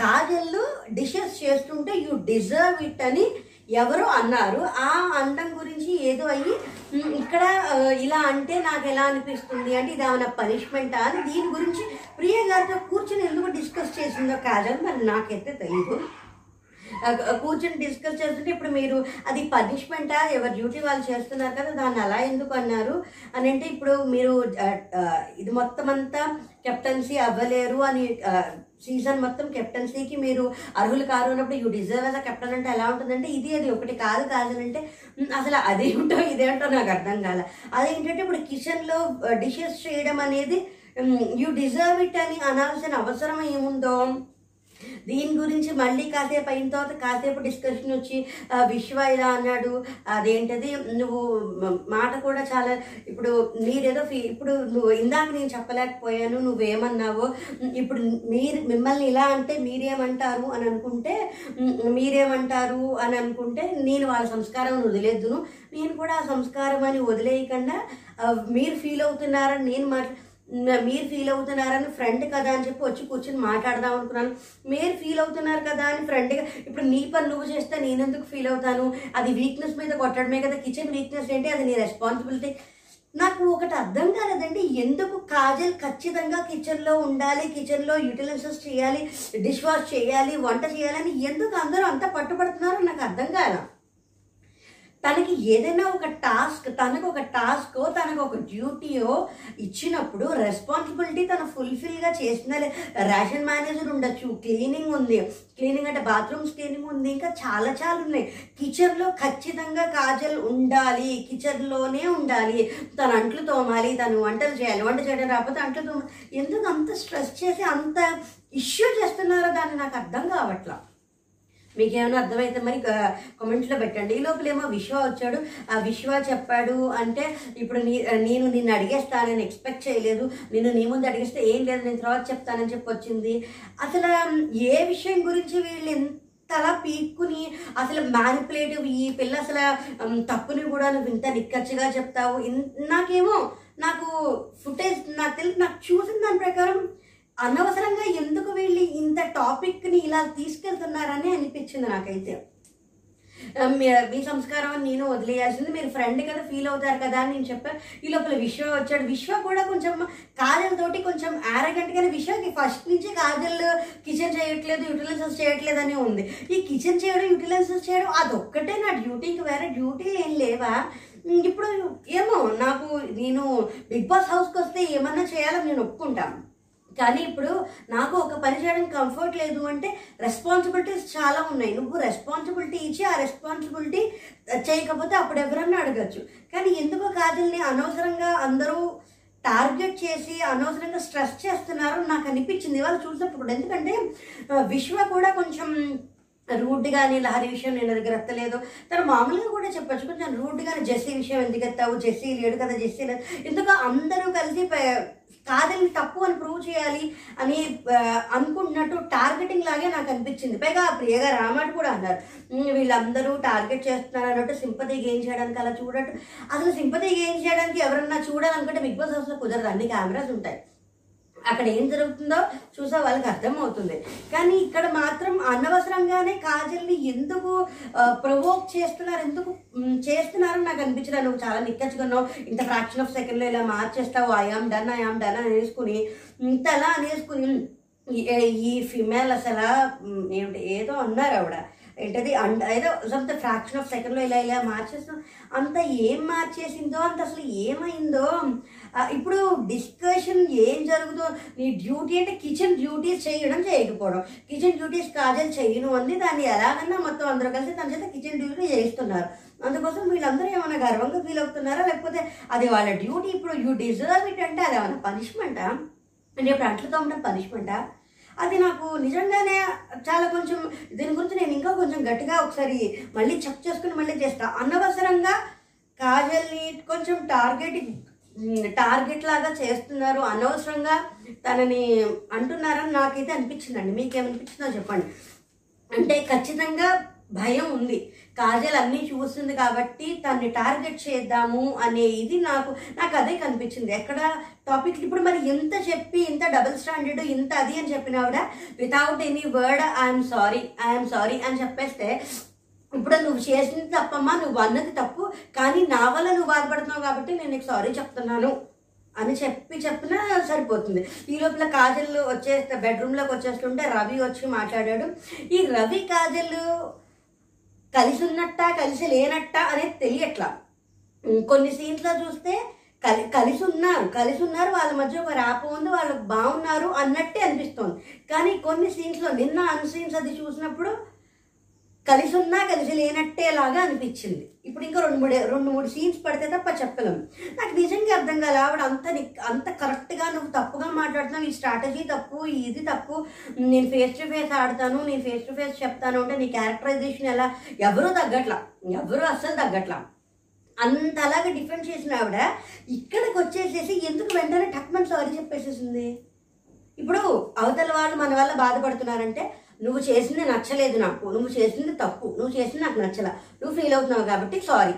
S1: కాజల్ డిషెస్ చేస్తుంటే యూ డిజర్వ్ ఇట్ అని ఎవరో అన్నారు. ఆ అందం గురించి ఏదో అయ్యి ఇక్కడ ఇలా అంటే నాకు ఎలా అనిపిస్తుంది అంటే ఇది ఏమైనా పనిష్మెంటా అని దీని గురించి ప్రియ గారితో కూర్చొని ఎందుకు డిస్కస్ చేసిందో కాజల్ మరి నాకైతే తెలియదు కూర్చొని డిస్కస్ చేస్తుంటే ఇప్పుడు మీరు అది పనిష్మెంటా ఎవరి డ్యూటీ వాళ్ళు చేస్తున్నారు కదా దాన్ని అలా ఎందుకు అన్నారు? అని అంటే ఇప్పుడు మీరు ఇది మొత్తం అంతా కెప్టెన్సీ అవ్వలేరు అని సీజన్ మొత్తం కెప్టెన్సీకి మీరు అర్హులు కారు అన్నప్పుడు యూ డిజర్వ్ అస్ కెప్టెన్ అంటే ఎలా ఉంటుందంటే ఇది అది ఒకటి కాదు కాదు అంటే అసలు అదేంటో ఇదేంటో నాకు అర్థం కాల. అదేంటంటే ఇప్పుడు కిచెన్లో డిషెస్ చేయడం అనేది యూ డిజర్వ్ ఇట్ అని అనాల్సిన అవసరం ఏముందో దీని గురించి మళ్ళీ కాసేపు అయిన తర్వాత కాసేపు డిస్కషన్ వచ్చి విశ్వ ఇలా అన్నాడు. అదేంటది? నువ్వు మాట కూడా చాలా ఇప్పుడు మీరేదో ఫీ ఇప్పుడు నువ్వు ఇందాక నేను చెప్పలేకపోయాను నువ్వేమన్నావో. ఇప్పుడు మీరు మిమ్మల్ని ఇలా అంటే మీరేమంటారు అని అనుకుంటే మీరేమంటారు అని అనుకుంటే నేను వాళ్ళ సంస్కారం వదిలేద్దును. నేను కూడా ఆ సంస్కారం అని వదిలేయకుండా మీరు ఫీల్ అవుతున్నారని నేను మాట్లా మీరు ఫీల్ అవుతున్నారని ఫ్రెండ్ కదా అని చెప్పి వచ్చి కూర్చొని మాట్లాడదాం అనుకున్నాను. మీరు ఫీల్ అవుతున్నారు కదా అని ఫ్రెండ్గా ఇప్పుడు నీ పని నువ్వు చేస్తే నేను ఎందుకు ఫీల్ అవుతాను? అది వీక్నెస్ మీద కొట్టడమే కదా కిచెన్ వీక్నెస్ ఏంటి? అది నీ రెస్పాన్సిబిలిటీ నాకు ఒకటి అర్థం కాలేదండి ఎందుకు కాజల్ ఖచ్చితంగా కిచెన్లో ఉండాలి కిచెన్లో యూటిలైజెస్ చేయాలి డిష్ వాష్ చేయాలి వంట చేయాలని ఎందుకు అందరూ అంత పట్టుబడుతున్నారో నాకు అర్థం కాలేదు తనకి ఏదైనా ఒక టాస్క్ తనకు ఒక టాస్క్ తనకు ఒక డ్యూటీయో ఇచ్చినప్పుడు రెస్పాన్సిబిలిటీ తను ఫుల్ఫిల్గా చేసిన రేషన్ మేనేజర్ ఉండొచ్చు. క్లీనింగ్ ఉంది. క్లీనింగ్ అంటే బాత్రూమ్స్ క్లీనింగ్ ఉంది. ఇంకా చాలా చాలా ఉన్నాయి. కిచెన్లో ఖచ్చితంగా కాజల్ ఉండాలి. కిచెన్లోనే ఉండాలి. తన అంట్లు తోమాలి తను వంటలు చేయాలి. వంట చేయడం రాకపోతే అంట్లు తోమాలి ఎందుకు అంత స్ట్రెస్ చేసి అంత ఇష్యూ చేస్తున్నారో దాన్ని నాకు అర్థం కావట్లా. మీకు ఏమైనా అర్థమైతే మరి కామెంట్లో పెట్టండి. ఈ లోపలేమో విశ్వ వచ్చాడు. ఆ విశ్వ చెప్పాడు అంటే ఇప్పుడు నీ నేను నిన్ను అడిగేస్తానని ఎక్స్పెక్ట్ చేయలేదు. నేను నీ ముందు అడిగేస్తే ఏం లేదు నేను తర్వాత చెప్తానని చెప్పి వచ్చింది. అసలు ఏ విషయం గురించి వీళ్ళు ఎంతలా పీక్కుని అసలు మ్యానిపులేటివ్ ఈ పిల్ల అసలు తప్పుని కూడా నువ్వు ఇంత నిక్కచ్చిగా చెప్తావు. ఇన్- నాకేమో నాకు ఫుటేజ్ నాకు తెలిసి నాకు చూసిన దాని ప్రకారం అనవసరంగా ఎందుకు వీళ్ళు ఇంత టాపిక్ని ఇలా తీసుకెళ్తున్నారని అనిపించింది నాకైతే. మీ సంస్కారం నేను వదిలేయాల్సింది మీరు ఫ్రెండ్ కదా ఫీల్ అవుతారు కదా అని నేను చెప్పాను ఈ లోపల విశ్వ వచ్చాడు. విశ్వ కూడా కొంచెం కాజల్తోటి కొంచెం arrogant విశ్వకి ఫస్ట్ నుంచి కాజల్ కిచెన్ చేయట్లేదు యూటిలైజెస్ చేయట్లేదు అని ఉంది. ఈ కిచెన్ చేయడం యూటిలైజెస్ చేయడం అదొక్కటే నా డ్యూటీకి వేరే డ్యూటీలు ఏం లేవా? ఇప్పుడు ఏమో నాకు నేను బిగ్ బాస్ హౌస్కి వస్తే ఏమన్నా చేయాలని నేను ఒప్పుకుంటాను. కానీ ఇప్పుడు నాకు ఒక పని చేయడం కంఫర్ట్ లేదు అంటే రెస్పాన్సిబిలిటీస్ చాలా ఉన్నాయి. నువ్వు రెస్పాన్సిబిలిటీ ఇచ్చి ఆ రెస్పాన్సిబిలిటీ చేయకపోతే అప్పుడు ఎవరన్నా అడగచ్చు. కానీ ఎందుకో కాజల్ని అనవసరంగా అందరూ టార్గెట్ చేసి అనవసరంగా స్ట్రెస్ చేస్తున్నారు నాకు అనిపించింది వాళ్ళు చూసినప్పుడు ఎందుకంటే విశ్వ కూడా కొంచెం రూడ్ కానీ లహరి విషయం నేను దగ్గర ఎత్తలేదు తను మామూలుగా కూడా చెప్పచ్చు. కొంచెం రూడ్ కానీ జెస్సీ విషయం ఎందుకు ఎత్తావు? జెస్సీ లేడు కదా జెస్సీ లేదు. ఎందుకు అందరూ కలిసి కాదని తప్పు అని ప్రూవ్ చేయాలి అని అనుకుంటున్నట్టు టార్గెటింగ్ లాగే నాకు అనిపించింది. పైగా ప్రియగా రామాట్ కూడా అన్నారు. వీళ్ళందరూ టార్గెట్ చేస్తున్నారు అన్నట్టు సింపతి గెయిన్ చేయడానికి అలా చూడట్టు అసలు సింపతి గెయిన్ చేయడానికి ఎవరన్నా చూడాలనుకుంటే బిగ్ బాస్ హౌస్లో కుదరదు. అన్ని కెమెరాస్ ఉంటాయి. అక్కడ ఏం జరుగుతుందో చూసా వాళ్ళకి అర్థమవుతుంది. కానీ ఇక్కడ మాత్రం అనవసరంగానే కాజల్ని ఎందుకు ప్రొవోక్ చేస్తున్నారు ఎందుకు చేస్తున్నారు నాకు అనిపించడం నువ్వు చాలా నిక్కచ్చుకున్నావు ఇంత ఫ్రాక్షన్ ఆఫ్ సెకండ్లో ఇలా మార్చేస్తావు. ఐఆమ్ డన్ ఐఆమ్ డన్ అనేసుకుని ఇంత ఇంతలా అనేసుకుని ఈ- ఫిమేల్ అసలు ఏమిటి ఏదో అన్నారు ఆవిడ. ఏంటది? అండ్ ఏదో సమ్ ఫ్రాక్షన్ ఆఫ్ సెకండ్లో ఇలా ఇలా మార్చేస్తాం. అంత ఏం మార్చేసిందో అంత అసలు ఏమైందో ఇప్పుడు డిస్కషన్ ఏం జరుగుతుందో నీ డ్యూటీ అంటే కిచెన్ డ్యూటీస్ చేయడం చేయకపోవడం. కిచెన్ డ్యూటీస్ కాజల్ చేయను అంది దాన్ని ఎలాగన్నా మొత్తం అందరూ కలిసి తన చేత కిచెన్ డ్యూటీ చేయిస్తున్నారు అందుకోసం వీళ్ళందరూ ఏమైనా గర్వంగా ఫీల్ అవుతున్నారా? లేకపోతే అది వాళ్ళ డ్యూటీ ఇప్పుడు యూ డిజర్వ్ ఇట్ అంటే అది ఏమైనా పనిష్మెంటా నేను ఇప్పుడు ఉండడం పనిష్మెంటా అది నాకు నిజంగానే చాలా కొంచెం దీని గురించి నేను ఇంకా కొంచెం గట్టిగా ఒకసారి మళ్ళీ చెక్ చేసుకుని మళ్ళీ చేస్తా. అనవసరంగా కాజల్ని కొంచెం టార్గెట్ టార్గెట్ లాగా చేస్తున్నారు. అనవసరంగా తనని అంటున్నారని నాకైతే అనిపించిందండి. మీకేమనిపించిందో చెప్పండి. అంటే ఖచ్చితంగా భయం ఉంది. కాజల్ అన్నీ చూస్తుంది కాబట్టి తన్ని టార్గెట్ చేద్దాము అనే ఇది నాకు నాకు అదే కనిపించింది. ఎక్కడ టాపిక్ ఇప్పుడు మరి ఎంత చెప్పి ఇంత డబుల్ స్టాండర్డ్ ఇంత అది అని చెప్పినావిడ without any word I'm sorry I'm sorry అని చెప్పేస్తే ఇప్పుడు నువ్వు చేసింది తప్పమ్మా నువ్వు అన్నది తప్పు కానీ నా వల్ల నువ్వు బాధపడుతున్నావు కాబట్టి నేను నీకు సారీ చెప్తున్నాను అని చెప్పి చెప్పినా సరిపోతుంది. ఈ లోపల కాజల్ వచ్చేస్తే బెడ్రూమ్లోకి వచ్చేస్తుంటే రవి వచ్చి మాట్లాడాడు. ఈ రవి కాజల్ కలిసి ఉన్నట్ట కలిసి లేనట్ట అనేది తెలియట్లా. కొన్ని సీన్స్లో చూస్తే కలి కలిసి ఉన్నారు కలిసి ఉన్నారు వాళ్ళ మధ్య ఒక ర్యాప్ ఉంది వాళ్ళు బాగున్నారు అన్నట్టే అనిపిస్తుంది. కానీ కొన్ని సీన్స్లో నిన్న అన్ సీన్స్ అది చూసినప్పుడు కలిసి ఉన్నా కలిసి లేనట్టే లాగా అనిపించింది. ఇప్పుడు ఇంకా రెండు మూడు రెండు మూడు సీన్స్ పడితే తప్ప చెప్పలేము నాకు నిజంగా అర్థం కాలే ఆవిడ అంత అంత కరెక్ట్గా నువ్వు తప్పుగా మాట్లాడుతున్నావు ఈ స్ట్రాటజీ తప్పు ఇది తప్పు నేను ఫేస్ టు ఫేస్ ఆడతాను నేను ఫేస్ టు ఫేస్ చెప్తాను అంటే నీ క్యారెక్టరైజేషన్ ఎలా? ఎవరూ తగ్గట్లా? ఎవరూ అస్సలు తగ్గట్లా? అంతలాగా డిఫెండ్ చేసిన ఆవిడ ఇక్కడికి వచ్చేసేసి ఎందుకు వెంటనే టక్మన్ సారీ చెప్పేసేసింది? ఇప్పుడు అవతల వాళ్ళు మన వల్ల బాధపడుతున్నారంటే నువ్వు చేసింది నచ్చలేదు నాకు నువ్వు చేసింది తప్పు నువ్వు చేసింది నాకు నచ్చల నువ్వు ఫీల్ అవుతున్నావు కాబట్టి సారీ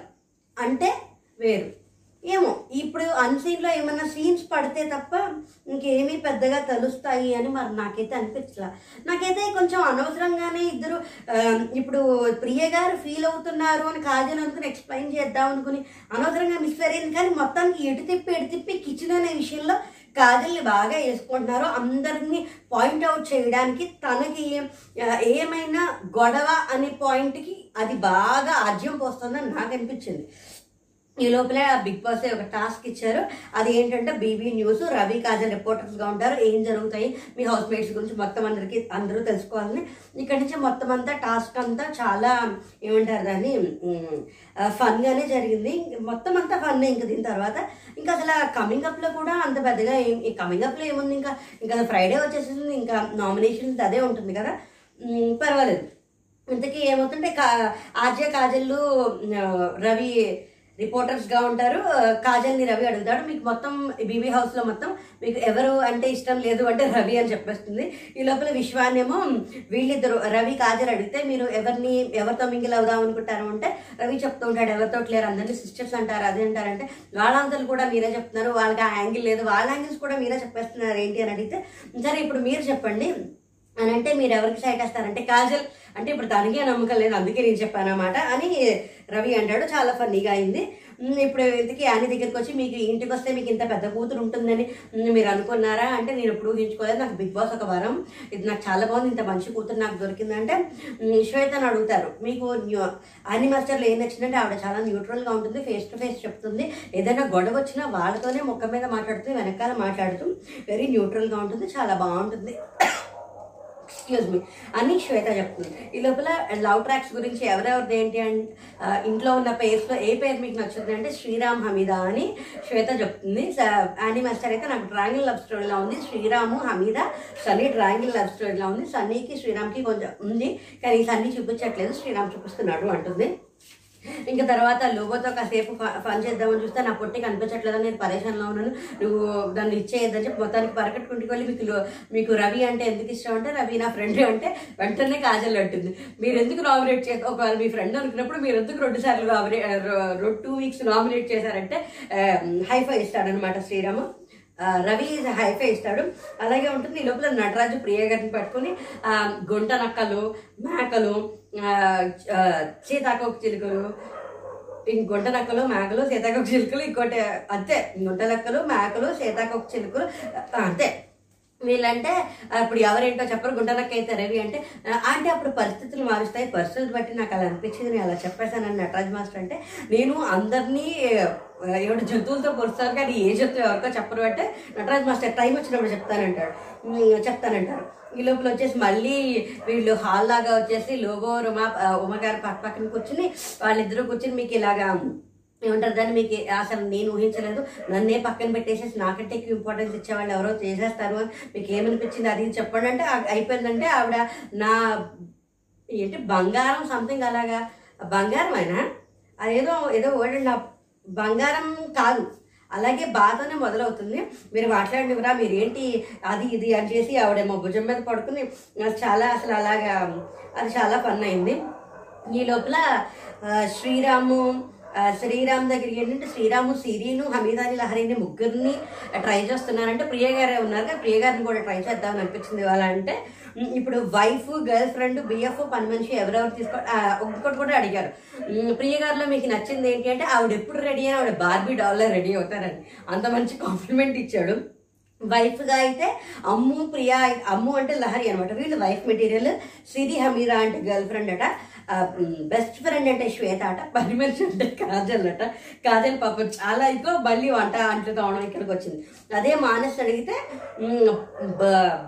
S1: అంటే వేరు. ఏమో ఇప్పుడు అన్సీన్లో ఏమన్నా సీన్స్ పడితే తప్ప ఇంకేమీ పెద్దగా తెలుస్తాయి అని మరి నాకైతే అనిపించలా. నాకైతే కొంచెం అనవసరంగానే ఇద్దరు ఇప్పుడు ప్రియ గారు ఫీల్ అవుతున్నారు అని కాజల్ అనుకుని ఎక్స్ప్లెయిన్ చేద్దాం అనుకుని అనవసరంగా మిస్ అయ్యింది కానీ మొత్తానికి ఎటు తిప్పి ఎటు తిప్పి కిచెన్ అనే విషయంలో కాజల్ని బాగా వేసుకుంటున్నారో అందరినీ పాయింట్ అవుట్ చేయడానికి తనకి ఏమైనా గొడవ అనే పాయింట్కి అది బాగా ఆజ్యం పోస్తుందని నాకు అనిపించింది. ఈ లోపల బిగ్ బాస్ ఒక టాస్క్ ఇచ్చారు. అది ఏంటంటే బీబీ న్యూస్ రవి కాజల్ రిపోర్టర్స్గా ఉంటారు. ఏం జరుగుతాయి? మీ హౌస్ మేట్స్ గురించి మొత్తం అందరికి అందరూ తెలుసుకోవాలని. ఇక్కడి నుంచి మొత్తం అంతా టాస్క్ అంతా చాలా ఏమంటారు దాన్ని ఫన్గానే జరిగింది. మొత్తం అంతా ఫన్ ఇంకా దీని తర్వాత. ఇంకా అసలు కమింగ్ అప్లో కూడా అంత పెద్దగా ఏం కమింగ్ అప్లో ఏముంది ఇంకా? ఇంకా ఫ్రైడే వచ్చేసింది. ఇంకా నామినేషన్స్ అదే ఉంటుంది కదా. పర్వాలేదు. ఇంతకీ ఏమవుతుంటే కా ఆర్జే కాజల్లు రవి రిపోర్టర్స్గా ఉంటారు. కాజల్ని రవి అడుగుతాడు. మీకు మొత్తం బీబీ హౌస్లో మొత్తం మీకు ఎవరు అంటే ఇష్టం లేదు అంటే రవి అని చెప్పేస్తుంది. ఈ లోపల విశ్వాన్నేమో వీళ్ళిద్దరు రవి కాజల్ అడిగితే మీరు ఎవరిని ఎవరితో మింగిల్ అవుదాం అనుకుంటారు అంటే రవి చెప్తూ ఉంటాడు. ఎవరితో లేరు అందరినీ సిస్టర్స్ అంటారు అది అంటారంటే వాళ్ళందరూ కూడా మీరే చెప్తున్నారు. వాళ్ళకి ఆ యాంగిల్ లేదు. వాళ్ళ యాంగిల్స్ కూడా మీరే చెప్పేస్తున్నారు ఏంటి అని అడిగితే సరే ఇప్పుడు మీరు చెప్పండి. అని అంటే మీరు ఎవరికి సైట్ వేస్తారంటే కాజల్. అంటే ఇప్పుడు తనకే నమ్మకం లేదు అందుకే నేను చెప్పాను అనమాట అని రవి అంటాడు. చాలా ఫన్నీగా అయింది. ఇప్పుడు ఇంతకీ యానీ దగ్గరికి వచ్చి మీకు ఇంటికి వస్తే మీకు ఇంత పెద్ద కూతురు ఉంటుందని మీరు అనుకున్నారా? అంటే నేను ఎప్పుడు ఊహించుకోలేదు. నాకు బిగ్ బాస్ ఒక వరం. ఇది నాకు చాలా బాగుంది. ఇంత మంచి కూతురు నాకు దొరికిందంటే శ్వేతను అడుగుతారు. మీకు అన్ని మాస్టర్లు ఏం నచ్చిందంటే ఆవిడ చాలా న్యూట్రల్గా ఉంటుంది. ఫేస్ టు ఫేస్ చెప్తుంది. ఏదైనా గొడవ వచ్చినా వాళ్ళతోనే ముఖం మీద మాట్లాడుతుంది వెనకాల మాట్లాడుతూ వెరీ న్యూట్రల్గా ఉంటుంది. చాలా బాగుంటుంది. ఎక్స్క్యూజ్ మీ అని శ్వేత చెప్తుంది. ఈ లోపల లవ్ ట్రాక్స్ గురించి ఎవరెవరిది ఏంటి అంటే ఇంట్లో ఉన్న పేర్స్లో ఏ పేరు మీకు నచ్చుతుంది అంటే శ్రీరామ్ హమీదా అని శ్వేత చెప్తుంది. స- యానీ మాస్టర్ అయితే నాకు ట్రాంగిల్ లవ్ స్టోరీలా ఉంది. శ్రీరాము హమీదా సన్నీ ట్రాంగిల్ లవ్ స్టోరీలా ఉంది. సన్నీకి శ్రీరామ్కి కొంచెం ఉంది. కానీ సన్నీ చూపించట్లేదు. శ్రీరామ్ చూపిస్తున్నాడు అంటుంది. ఇంకా తర్వాత లోగోతో కాసేపు ఫన్ చేద్దామని చూస్తే నా పొట్టి కనిపించట్లేదు నేను పరేషాన్లో ఉన్నాను. నువ్వు దాన్ని ఇచ్చేయద్దని చెప్పి మొత్తానికి పరకట్టుకుంటుకు వెళ్ళి మీకు లో- మీకు రవి అంటే ఎందుకు ఇష్టం అంటే రవి నా ఫ్రెండ్ అంటే వెంటనే కాజల్ అంటుంది. మీరు ఎందుకు నామినేట్ చేసి ఒకవేళ మీ ఫ్రెండ్ అనుకున్నప్పుడు మీరు ఎందుకు రెండు సార్లు నామినేట్ టూ వీక్స్ నామినేట్ చేశారంటే హైఫై ఇస్తాడనమాట శ్రీరాము. రవి హైఫై ఇస్తాడు. అలాగే ఉంటుంది ఈ లోపల నటరాజు ప్రియ గారిని పట్టుకొని గుంట నక్కలు మేకలు సీతాకోక చిలుకలు గుంట నక్కలు మేకలు సీతాకోక చిలుకలు ఇంకోటి అంతే గుంట నక్కలు మేకలు సీతాకోక చిలుకలు అంతే. వీళ్ళంటే అప్పుడు ఎవరేంటో చెప్పరు గుంటనక్క అయితే రవి అంటే అంటే అప్పుడు పరిస్థితులు మారుస్తాయి. పరిస్థితులు బట్టి నాకు అలా అనిపించింది నేను అలా చెప్పేశానని నటరాజ్ మాస్టర్ అంటే నేను అందరినీ ఏమిటి జంతువులతో పొలుస్తారు కానీ ఏ జంతువు ఎవరికో చెప్పరు అంటే నటరాజ్ మాస్టర్ టైం వచ్చినప్పుడు చెప్తానంటాడు. చెప్తానంటారు. ఈ లోపల వచ్చేసి మళ్ళీ వీళ్ళు హాల్ లాగా వచ్చేసి లోగో రుమా ఉమగారు పక్క పక్కన కూర్చుని వాళ్ళిద్దరూ కూర్చుని మీకు ఇలాగా ఏమంటారు దాన్ని మీకు అసలు నేను ఊహించలేదు. నన్నే పక్కన పెట్టేసేసి నాకంటే ఎక్కువ ఇంపార్టెన్స్ ఇచ్చేవాళ్ళు ఎవరో చేసేస్తారు అని మీకు ఏమనిపించింది అది చెప్పండి అంటే అయిపోయిందంటే ఆవిడ నా ఏంటి బంగారం సంథింగ్ అలాగా. బంగారం అయినా అదేదో ఏదో వర్డ్ నా బంగారం కాదు. అలాగే బాధనే మొదలవుతుంది. మీరు మాట్లాడినవరా మీరు ఏంటి అది ఇది అని చేసి ఆవిడేమో భుజం మీద పడుకుని చాలా అసలు అలాగా అది చాలా ఫన్ అయింది. ఈ లోపల శ్రీరాము శ్రీరామ్ దగ్గరికి ఏంటంటే శ్రీరాము సిరీను హమీదాని లహరిని ముగ్గురిని ట్రై చేస్తున్నారంటే ప్రియ గారే ఉన్నారు కదా, ప్రియ గారిని కూడా ట్రై చేద్దామని అనిపించింది వాళ్ళ అంటే ఇప్పుడు వైఫ్ గర్ల్ ఫ్రెండ్ బిఎఫ్ పని మనిషి ఎవరెవరు తీసుకో ఒక్కొక్కటి కూడా అడిగారు. ప్రియ గారిలో మీకు నచ్చింది ఏంటి అంటే ఆవిడ ఎప్పుడు రెడీ అని ఆవిడ బార్బీ డాల్లో రెడీ అవుతారని. అంత మంచి కాంప్లిమెంట్ ఇచ్చాడు. వైఫ్గా అయితే అమ్ము ప్రియా అమ్ము అంటే లహరి అనమాట వీళ్ళు వైఫ్ మెటీరియల్ సిరి హమీరా అంటే గర్ల్ ఫ్రెండ్ అట. బెస్ట్ ఫ్రెండ్ అంటే శ్వేత అట పని మనిషి అంటే కాజల్ అట కాజల్ పాపం చాలా ఇదిగో మళ్ళీ వంట అంట్లు తోవడం ఇక్కడికి వచ్చింది. అదే మానస్ అడిగితే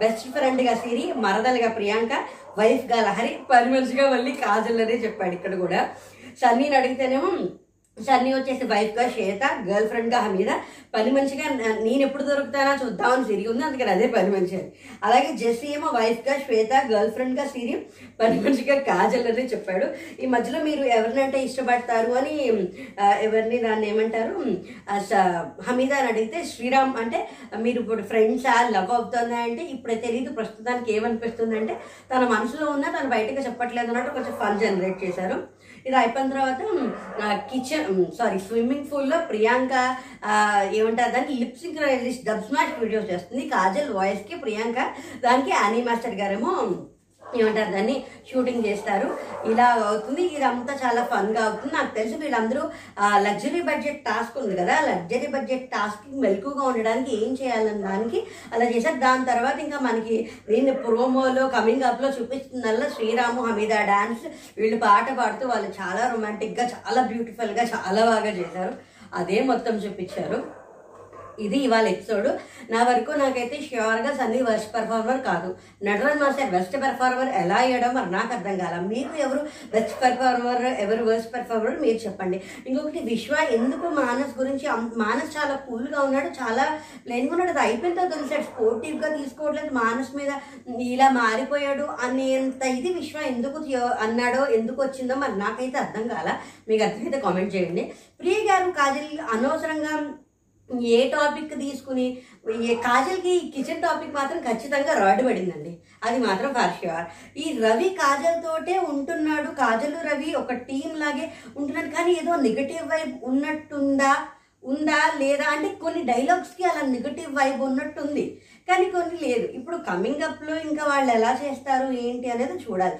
S1: బెస్ట్ ఫ్రెండ్గా సిరి మరదలుగా ప్రియాంక వైఫ్గా లహరి పని మనిషిగా మళ్ళీ కాజల్ అనే చెప్పాడు ఇక్కడ కూడా. సన్నీని అడిగితేనేమో సన్నీ వచ్చేసి వైఫ్గా శ్వేత గర్ల్ ఫ్రెండ్గా హమీద. పని మనిషిగా నేను ఎప్పుడు దొరుకుతానా చూద్దామని సిరి ఉంది అందుకని అదే పని మనిషి అని అలాగే జెస్సీ ఏమో వైఫ్గా శ్వేత గర్ల్ ఫ్రెండ్గా సిరి పని మనిషిగా కాజల్ అని చెప్పాడు. ఈ మధ్యలో మీరు ఎవరినంటే ఇష్టపడతారు అని ఎవరిని దాన్ని ఏమంటారు? స- హమీద అని అడిగితే శ్రీరామ్ అంటే మీరు ఇప్పుడు ఫ్రెండ్సా లవ్ అవుతుందా అంటే ఇప్పుడే తెలియదు ప్రస్తుతానికి ఏమనిపిస్తుంది అంటే తన మనసులో ఉన్న తను బయటకు చెప్పట్లేదు అన్నట్టు కొంచెం ఫన్ జనరేట్ చేశారు. ఇది అయిపోయిన తర్వాత కిచెన్ సారీ స్విమ్మింగ్ పూల్లో ప్రియాంక ఏమంటారు దానికి lip synchronization dub smash videos చేస్తుంది. కాజల్ వాయిస్కి ప్రియాంక దానికి యానీ మాస్టర్ గారేమో ఏమంటారు? దాన్ని షూటింగ్ చేస్తారు. ఇలా అవుతుంది. ఇదంతా చాలా ఫన్గా అవుతుంది. నాకు తెలుసు వీళ్ళందరూ లగ్జరీ బడ్జెట్ టాస్క్ ఉంది కదా. లగ్జరీ బడ్జెట్ టాస్క్ మెలకుగా ఉండడానికి ఏం చేయాలని దానికి అలా చేశారు. దాని తర్వాత ఇంకా మనకి దీన్ని ప్రోమోలో కమింగ్ అప్లో చూపిస్తుందల్లా శ్రీరాము హమీదా డాన్స్ వీళ్ళు పాట పాడుతూ వాళ్ళు చాలా రొమాంటిక్గా చాలా బ్యూటిఫుల్గా చాలా బాగా చేశారు. అదే మొత్తం చూపించారు. ఇది ఇవాళ ఎపిసోడ్. నా వరకు నాకైతే ష్యూర్గా సన్నీ వెస్ట్ పెర్ఫార్మర్ కాదు. నటరాజ్ మాస్టర్ బెస్ట్ పెర్ఫార్మర్ ఎలా అయ్యాడో మరి నాకు అర్థం కాల. మీకు ఎవరు బెస్ట్ పెర్ఫార్మర్ ఎవరు వర్స్ట్ పెర్ఫార్మర్ మీరు చెప్పండి. ఇంకొకటి విశ్వ ఎందుకు మానస్ గురించి మానస్ చాలా కూల్గా ఉన్నాడు చాలా ప్లెయిన్గా ఉన్నాడు. అది అయిపోయిన తర్వాత తెలిసాడు స్పోర్టివ్గా తీసుకోవట్లేదు మానస్ మీద ఇలా మారిపోయాడు అనేంత ఇది విశ్వ ఎందుకు అన్నాడో ఎందుకు వచ్చిందో మరి నాకైతే అర్థం కాల. మీకు అర్థమైతే కామెంట్ చేయండి. ప్రియ గారు కాజల్ అనవసరంగా ఏ టాపిక్ తీసుకుని కాజల్కి కిచెన్ టాపిక్ మాత్రం ఖచ్చితంగా రాడ్ పడిందండి. అది మాత్రం ఫర్ ష్యూర్ ఈ రవి కాజల్ తోటే ఉంటున్నాడు. కాజల్ రవి ఒక టీం లాగే ఉంటున్నాడు కానీ ఏదో నెగటివ్ వైబ్ ఉన్నట్టుందా ఉందా లేదా అంటే కొన్ని డైలాగ్స్కి అలా నెగటివ్ వైబ్ ఉన్నట్టుంది. కానీ కొన్ని లేదు. ఇప్పుడు కమింగ్ అప్లో ఇంకా వాళ్ళు ఎలా చేస్తారు ఏంటి అనేది చూడాలి.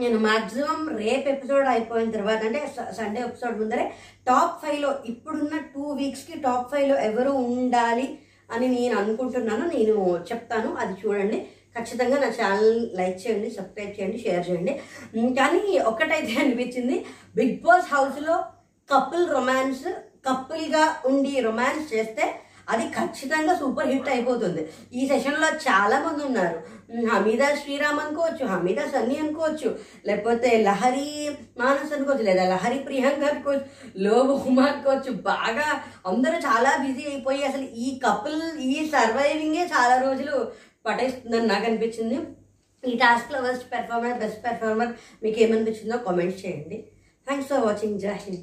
S1: నేను మాక్సిమం రేపు ఎపిసోడ్ అయిపోయిన తర్వాత అంటే సండే ఎపిసోడ్ ముందరే టాప్ ఫైవ్లో ఇప్పుడున్న టూ వీక్స్కి టాప్ ఫైవ్లో ఎవరు ఉండాలి అని నేను అనుకుంటున్నాను నేను చెప్తాను. అది చూడండి. ఖచ్చితంగా నా ఛానల్ లైక్ చేయండి సబ్స్క్రైబ్ చేయండి షేర్ చేయండి. కానీ ఒక్కటైతే అనిపించింది బిగ్ బాస్ హౌస్లో కపుల్ రొమాన్స్ కపుల్గా ఉండి రొమాన్స్ చేస్తే అది ఖచ్చితంగా సూపర్ హిట్ అయిపోతుంది. ఈ సెషన్లో చాలా మంది ఉన్నారు. హమీదాస్ హమీదా శ్రీరామ్ అనుకోవచ్చు హమీదా సన్నీ అనుకోవచ్చు లేకపోతే లహరి మానస్ అనుకోవచ్చు లేదా లహరి ప్రియాంక అనుకోవచ్చు లోబు ఉమా అనుకోవచ్చు బాగా అందరూ చాలా బిజీ అయిపోయి అసలు ఈ కపుల్ ఈ సర్వైవింగే చాలా రోజులు పటేస్తుందని నాకు అనిపించింది. ఈ టాస్క్లో ఫస్ట్ పెర్ఫార్మర్ బెస్ట్ పెర్ఫార్మర్ మీకు ఏమనిపించిందో కామెంట్ చేయండి. Thanks for watching జాహింద్